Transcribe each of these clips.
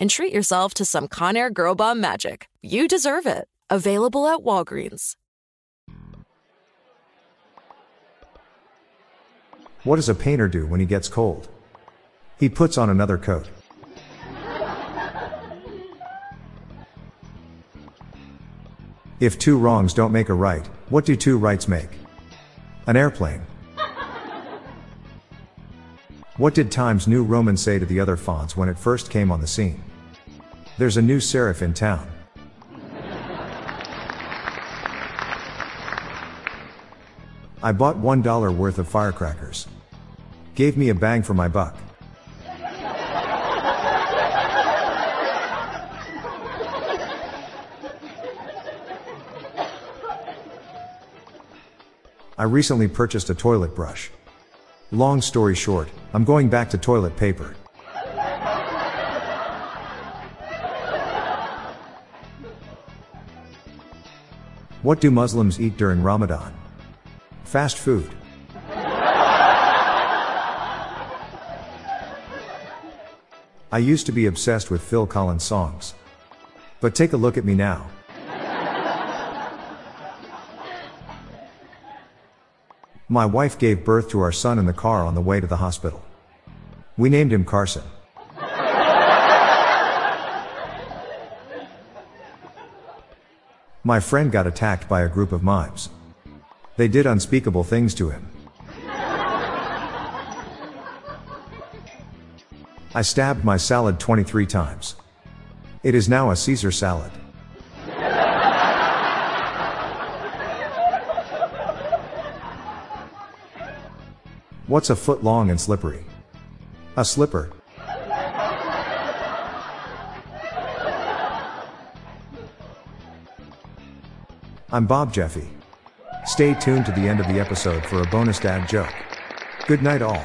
and treat yourself to some Conair Girl Bomb magic. You deserve it. Available at Walgreens. What does a painter do when he gets cold? He puts on another coat. If two wrongs don't make a right, what do two rights make? An airplane. What did Times New Roman say to the other fonts when it first came on the scene? There's a new serif in town. I bought $1 worth of firecrackers. Gave me a bang for my buck. I recently purchased a toilet brush. Long story short, I'm going back to toilet paper. What do Muslims eat during Ramadan? Fast food. I used to be obsessed with Phil Collins songs. But take a look at me now. My wife gave birth to our son in the car on the way to the hospital. We named him Carson. My friend got attacked by a group of mimes. They did unspeakable things to him. I stabbed my salad 23 times. It is now a Caesar salad. What's a foot long and slippery? A slipper. I'm Bob Jeffy. Stay tuned to the end of the episode for a bonus dad joke. Good night, all.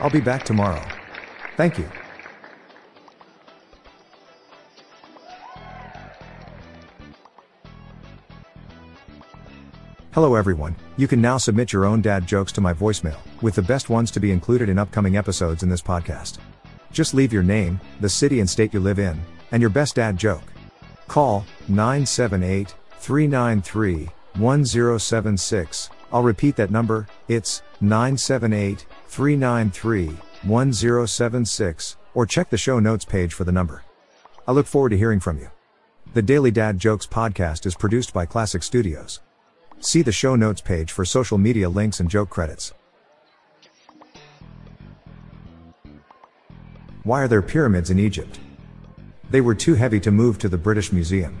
I'll be back tomorrow. Thank you. Hello everyone, you can now submit your own dad jokes to my voicemail, with the best ones to be included in upcoming episodes in this podcast. Just leave your name, the city and state you live in, and your best dad joke. Call 978 393 1076. I'll repeat that number, it's 978 393 1076, or check the show notes page for the number. I look forward to hearing from you. The Daily Dad Jokes podcast is produced by Classic Studios. See the show notes page for social media links and joke credits. Why are there pyramids in Egypt? They were too heavy to move to the British Museum.